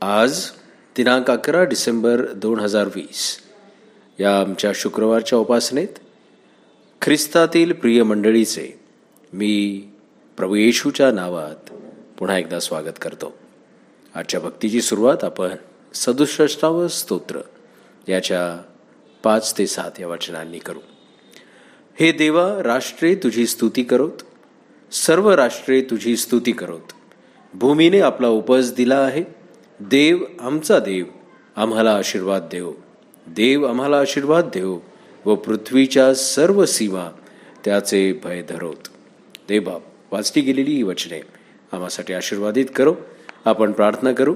आज दिनांक अकरा डिसेंबर दोन हजार वीस. या आमच्या शुक्रवारच्या उपासनेत ख्रिस्तातील प्रिय मंडळीचे मी प्रभू येशूच्या नावात पुन्हा एकदा स्वागत करतो. आजच्या भक्तीची सुरुवात आपण सदुसष्टावं स्तोत्र याच्या पाच ते सात या वचनांनी करू. हे देवा राष्ट्रे तुझी स्तुती करोत. सर्व राष्ट्रे तुझी स्तुती करोत. भूमीने आपला उपज दिला आहे. देव आमचा देव आम्हाला आशीर्वाद देव. देव आम्हाला आशीर्वाद देव व पृथ्वीच्या सर्व सीमा त्याचे भय धरोत. देवबाप वाचली गेलेली ही वचने. आम्हासाठी आशीर्वादित करो. आपण प्रार्थना करू.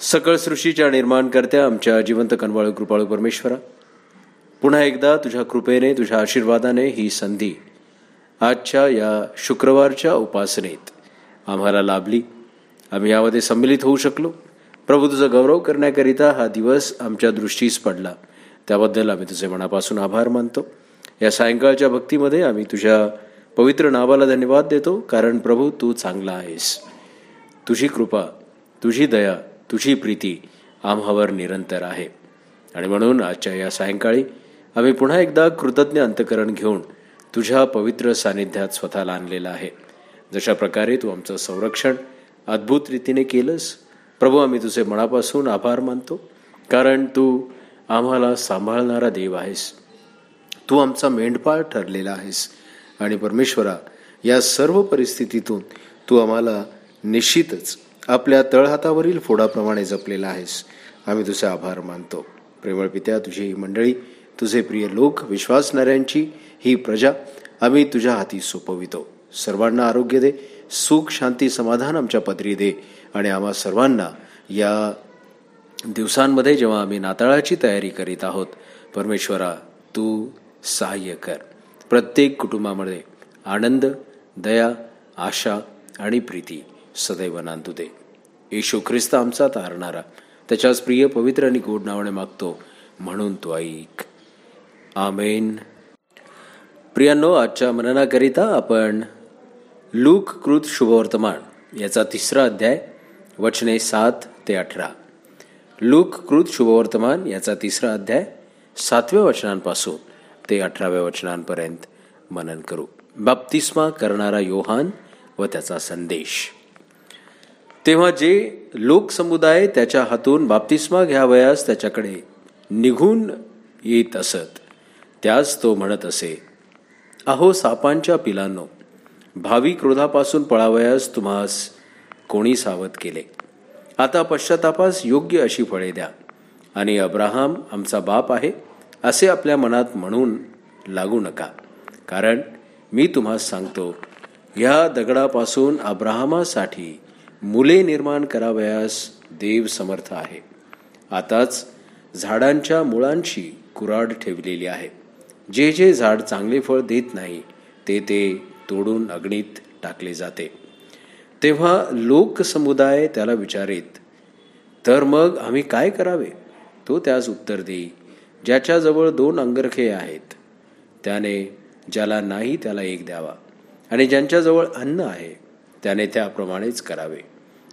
सकळ सृष्टीच्या निर्माणकर्त्या आमच्या जिवंत कनवाळू कृपाळू परमेश्वरा पुन्हा एकदा तुझ्या कृपेने तुझ्या आशीर्वादाने ही संधी आजच्या या शुक्रवारच्या उपासनेत आम्हाला लाभली. आम्ही यामध्ये सम्मिलित होऊ शकलो. प्रभू तुझा गौरव करण्याकरिता हा दिवस आमच्या दृष्टीस पडला. त्याबद्दल आम्ही तुझे मनापासून आभार मानतो. या सायंकाळच्या भक्तीमध्ये आम्ही तुझ्या पवित्र नावाला धन्यवाद देतो कारण प्रभू तू चांगला आहेस. तुझी कृपा तुझी दया तुझी प्रीती आम्हावर निरंतर आहे. आणि म्हणून आजच्या या सायंकाळी आम्ही पुन्हा एकदा कृतज्ञ अंतकरण घेऊन तुझ्या पवित्र सानिध्यात स्वतःला आणलेलं आहे. जशा प्रकारे तू आमचं संरक्षण अद्भुत रीतीने केलंस. प्रभू आम्ही तुझे मनापासून आभार मानतो कारण तू आम्हाला सांभाळणारा देव आहेस. तू आमचा मेंढपाळ ठरलेला आहेस. आणि परमेश्वरा या सर्व परिस्थितीतून तू आम्हाला निश्चितच आपल्या तळहातावरील फोडाप्रमाणे जपलेला आहेस. आम्ही तुझे आभार मानतो. प्रेमळ पित्या तुझी ही मंडळी तुझे प्रिय लोक विश्वासणाऱ्यांची ही प्रजा आम्ही तुझ्या हाती सोपवितो. सर्वांना आरोग्य दे. सुख शांती समाधान आमच्या पदरी दे. आणि आम्हा सर्वांना या दिवसांमध्ये जेव्हा आम्ही नाताळाची तयारी करीत आहोत परमेश्वरा तू सहाय्य कर. प्रत्येक कुटुंबामध्ये आनंद दया आशा आणि प्रीती सदैव नांदू दे. येशू ख्रिस्त आमचा तारणारा त्याच्याच प्रिय पवित्र आणि गोड नावाने मागतो म्हणून तो ऐक. आमेन. प्रियांनो आजच्या मननाकरिता आपण लूक कृत शुभवर्तमान याचा तिसरा अध्याय वचने सात ते अठरा. लूक कृत शुभवर्तमान याचा तिसरा अध्याय सातव्या वचनांपासून ते अठराव्या वचनांपर्यंत मनन करू. बाप्तिस्मा करणारा योहान व त्याचा संदेश. तेव्हा जे लोकसमुदाय त्याच्या हातून बाप्तिस्मा घ्यावयास त्याच्याकडे निघून येत असत त्यास तो म्हणत असे अहो सापांच्या पिलांनो भावी क्रोधापासून पळावयास तुम्हास कोणी सावध केले? आता पश्चातापास योग्य अशी फळे द्या. आणि अब्राहम आमचा बाप आहे असे आपल्या मनात म्हणून लागू नका. कारण मी तुम्हास सांगतो ह्या दगडापासून अब्राहमासाठी मुले निर्माण करावयास देव समर्थ आहे. आताच झाडांच्या मुळांची कुराड ठेवलेली आहे. जे जे झाड चांगले फळ देत नाही ते ते तोडून अग्नीत टाकले जाते. तेव्हा लोकसमुदाय त्याला विचारित तर मग आम्ही काय करावे? तो त्यास उत्तर देई ज्याच्याजवळ दोन अंगरखे आहेत त्याने ज्याला नाही त्याला एक द्यावा आणि ज्यांच्याजवळ अन्न आहे त्याने त्याप्रमाणेच करावे.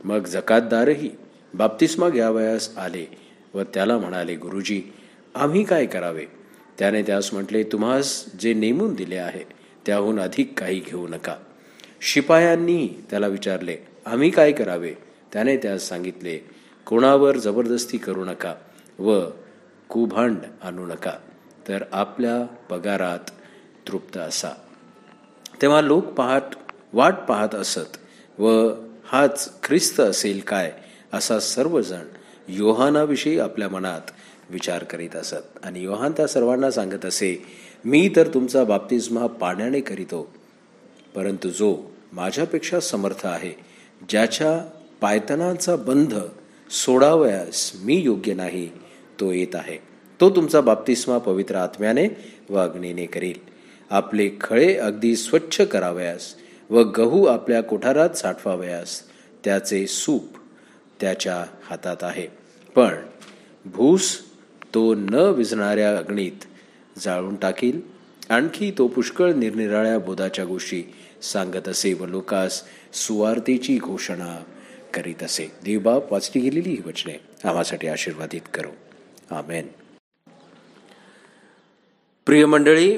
मग जकातदारही बाप्तिस्मा घ्यावयास आले व त्याला म्हणाले गुरुजी आम्ही काय करावे? त्याने त्यास म्हटले तुम्हास जे नेमून दिले आहे त्याहून अधिक काही घेऊ नका. शिपायांनी त्याला विचारले आम्ही काय करावे? त्याने त्यास सांगितले कोणावर जबरदस्ती करू नका व कुभांड आणू नका तर आपल्या पगारात तृप्त असा. तेव्हा लोक पाहत वाट पाहत असत व हाच ख्रिस्त असेल काय? असा सर्वजण योहानाविषयी आपल्या मनात विचार करीत असत. आणि योहान त्या सर्वांना सांगत असे मी तर तुमचा बाप्तिस्मा पाण्याने करीतो परंतु जो माझ्यापेक्षा समर्थ आहे ज्याच्या पायतनाचा बंध सोडावयास मी योग्य नाही तो येत आहे. तो तुमचा बाप्तिस्मा पवित्र आत्म्याने व अग्नीने करील. आपले खळे अगदी स्वच्छ करावयास व गहू आपल्या कोठारात साठवावयास त्याचे सूप त्याच्या हातात आहे. पण भूस तो न विझणाऱ्या अग्नीत जाळून टाकील. आणखी तो पुष्कळ निरनिराळ्या बोधाच्या गोष्टी सांगत असे व लोकास सुवार्तेची घोषणा करीत असे. देवबाप वाचली गेलेली ही वचने आम्हासाठी आशीर्वादित करू. आमेन. प्रिय मंडळी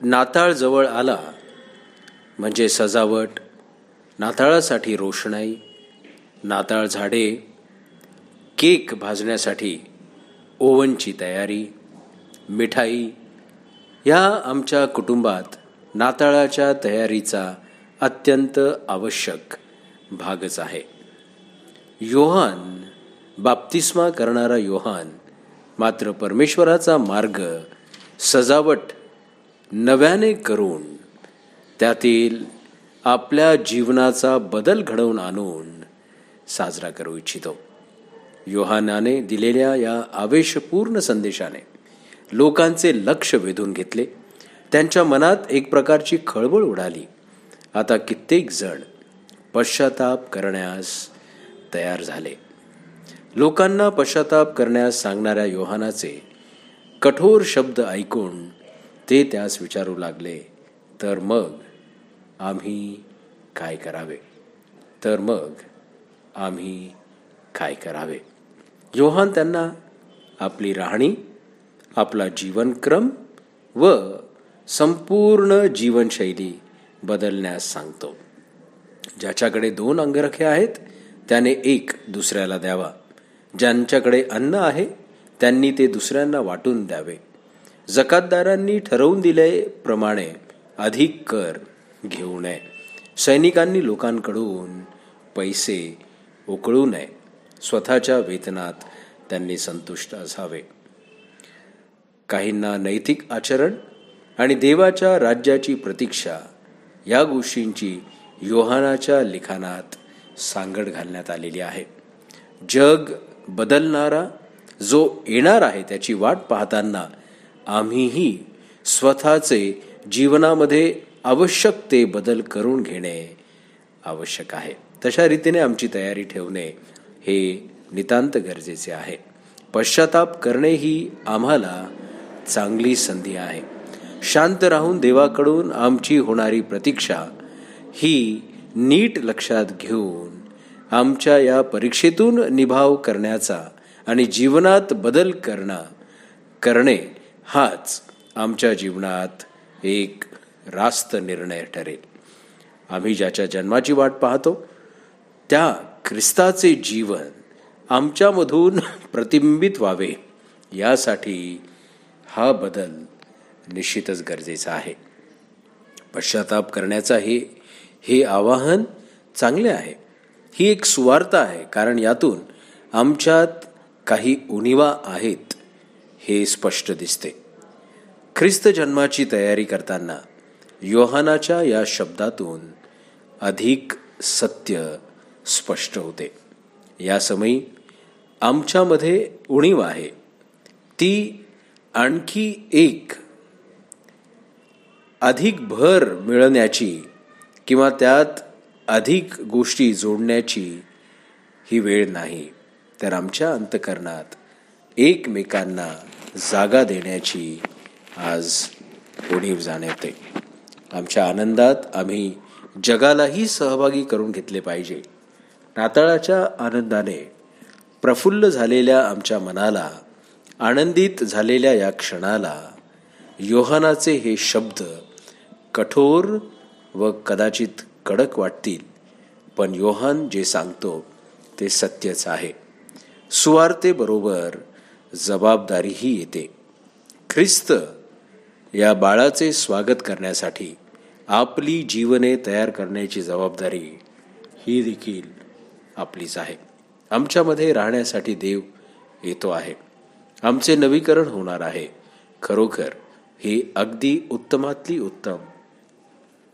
नाताळ जवळ आला म्हणजे सजावट नाताळासाठी रोषणाई नाताळ झाडे केक भाजण्यासाठी ओव्हनची तयारी मिठाई. ह्या आमच्या कुटुंबात नाताळाच्या तयारीचा अत्यंत आवश्यक भागच आहे. योहान बाप्तिस्मा करणारा योहान मात्र परमेश्वराचा मार्ग सजावट नव्याने करून त्यातील आपल्या जीवनाचा बदल घडवून आणून साजरा करू इच्छितो. योहानाने दिलेल्या या आवेशपूर्ण संदेशाने लोकांचे लक्ष वेधून घेतले. त्यांच्या मनात एक प्रकारची खळबळ उडाली. आता कित्येक जण पश्चाताप करण्यास तयार झाले. लोकांना पश्चाताप करण्यास सांगणाऱ्या योहानाचे कठोर शब्द ऐकून ते त्यास विचारू लागले तर मग आम्ही काय करावे? तर मग आम्ही काय करावे? योहान त्यांना आपली राहणी आपला जीवनक्रम व संपूर्ण जीवनशैली बदलण्यास सांगतो. ज्याच्याकडे दोन अंगरखे आहेत त्याने एक दुसऱ्याला द्यावा. ज्यांच्याकडे अन्न आहे त्यांनी ते दुसऱ्यांना वाटून द्यावे. जकातदारांनी ठरवून दिल्याप्रमाणे अधिक कर घेऊ नये. सैनिकांनी लोकांकडून पैसे उकळू नये. स्वतःच्या वेतनात त्यांनी संतुष्ट असावे. काहींना नैतिक आचरण आणि देवाच्या राज्याची प्रतीक्षा या गोष्टींची योहानाच्या लिखाणात सांगड घालण्यात आलेली आहे. जग बदलणारा जो येणार आहे त्याची वाट पाहताना आम्हीही स्वतःचे जीवनामध्ये आवश्यक ते बदल करून घेणे आवश्यक आहे. तशा रीतीने आमची तयारी ठेवणे हे नितांत गरजेचे आहे. पश्चाताप करणे ही आम्हाला चांगली संधी आहे. शांत राहून देवाकडून आमची होणारी प्रतीक्षा ही नीट लक्षात घेऊन आमच्या या परीक्षेतून निभाव करण्याचा आणि जीवनात बदल करणं करणे हाच आमच्या जीवनात एक रास्त निर्णय ठरेल. आम्ही ज्याच्या जन्माची वाट पाहतो त्या ख्रिस्ताचे जीवन आमच्यामधून प्रतिबिंबित व्हावे यासाठी हा बदल निश्चितच गरजेचा आहे. पश्चाताप करण्याचा हे हे आवाहन चांगले आहे. ही एक सुवार्थ आहे कारण यातून आमच्यात काही उणिवा आहेत हे स्पष्ट दिसते. ख्रिस्त जन्माची तयारी करताना योहानाच्या या शब्दातून अधिक सत्य स्पष्ट होते. या समयी आमच्यामध्ये उणीव आहे. ती आणखी एक अधिक भर मिळण्याची किंवा त्यात अधिक गोष्टी जोडण्याची ही वेळ नाही. तर आमच्या अंतकरणात एकमेकांना जागा देण्याची आज उणीव जाणवते. आमच्या आनंदात आम्ही जगालाही सहभागी करून घेतले पाहिजे. नाताळाच्या आनंदाने प्रफुल्ल झालेल्या आमच्या मनाला आनंदित झालेल्या या क्षणाला योहानाचे हे शब्द कठोर व कदाचित कडक वाटतील पण योहान जे सांगतो ते सत्यच आहे. सुवार्तेबरोबर जबाबदारीही येते. ख्रिस्त या बाळाचे स्वागत करण्यासाठी आपली जीवने तयार करण्याची जबाबदारी ही देखील आपलीच आहे. आमच्यामध्ये राहण्यासाठी देव येतो आहे. आमचे नवीकरण होणार आहे. खरोखर ही अगदी उत्तमातली उत्तम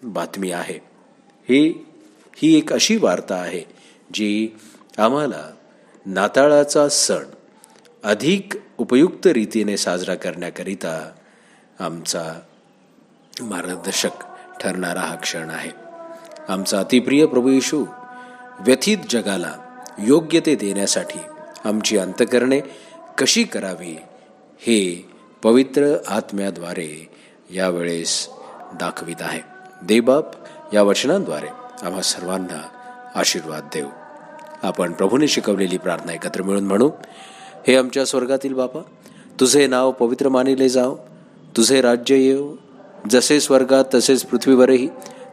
बातमी आहे. ही ही एक अशी वार्ता आहे जी आम्हाला नाताळाचा सण अधिक उपयुक्त रीतीने साजरा करण्याकरिता आमचा मार्गदर्शक ठरणारा हा क्षण आहे. आमचा अतिप्रिय प्रभू येशू व्यथित जगाला योग्य ते देण्यासाठी आमची अंतकरणे कशी करावी हे पवित्र आत्म्याद्वारे यावेळेस दाखवित आहे. देवबाप या वचनांद्वारे आम्हा सर्वांना आशीर्वाद देऊ. आपण प्रभूने शिकवलेली प्रार्थना एकत्र मिळून म्हणू हे आमच्या स्वर्गातील बापा तुझे नाव पवित्र मानिले जाव. तुझे राज्य येव. जसे स्वर्गात तसेच पृथ्वीवरही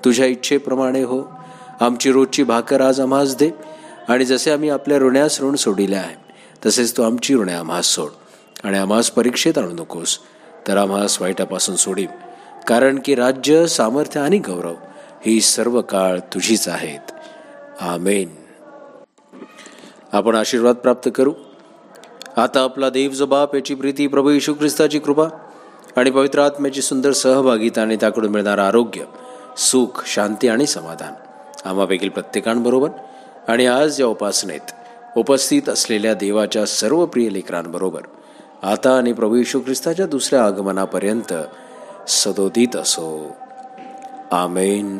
तुझ्या इच्छेप्रमाणे हो. आमची रोजची भाकर आज आम्हास दे आणि जसे आम्ही आपल्या ऋण्यास ऋण सोडिले आहे तसेच तू आमची ऋणे आम्हास सोड. आणि आम्हास परीक्षेत आणू नकोस तर आम्हास वाईटापासून सोडीम कारण की राज्य सामर्थ्य आणि गौरव ही सर्व काळ तुझीच आहेत. आमेन. आपण आशीर्वाद प्राप्त करू. आता आपला देव जो बाप याची प्रीती प्रभू येशू ख्रिस्ताची कृपा आणि पवित्र आत्म्याची सुंदर सहभागिता आणि त्याकडून मिळणारं आरोग्य सुख शांती आणि समाधान. आम्हापैकी प्रत्येकांबरोबर आणि आज या उपासनेत उपस्थित असलेल्या देवाच्या सर्व प्रिय लेकरांबरोबर आता आणि प्रभू येशू ख्रिस्ताच्या दुसऱ्या आगमनापर्यंत सदोदित असो. आमेन.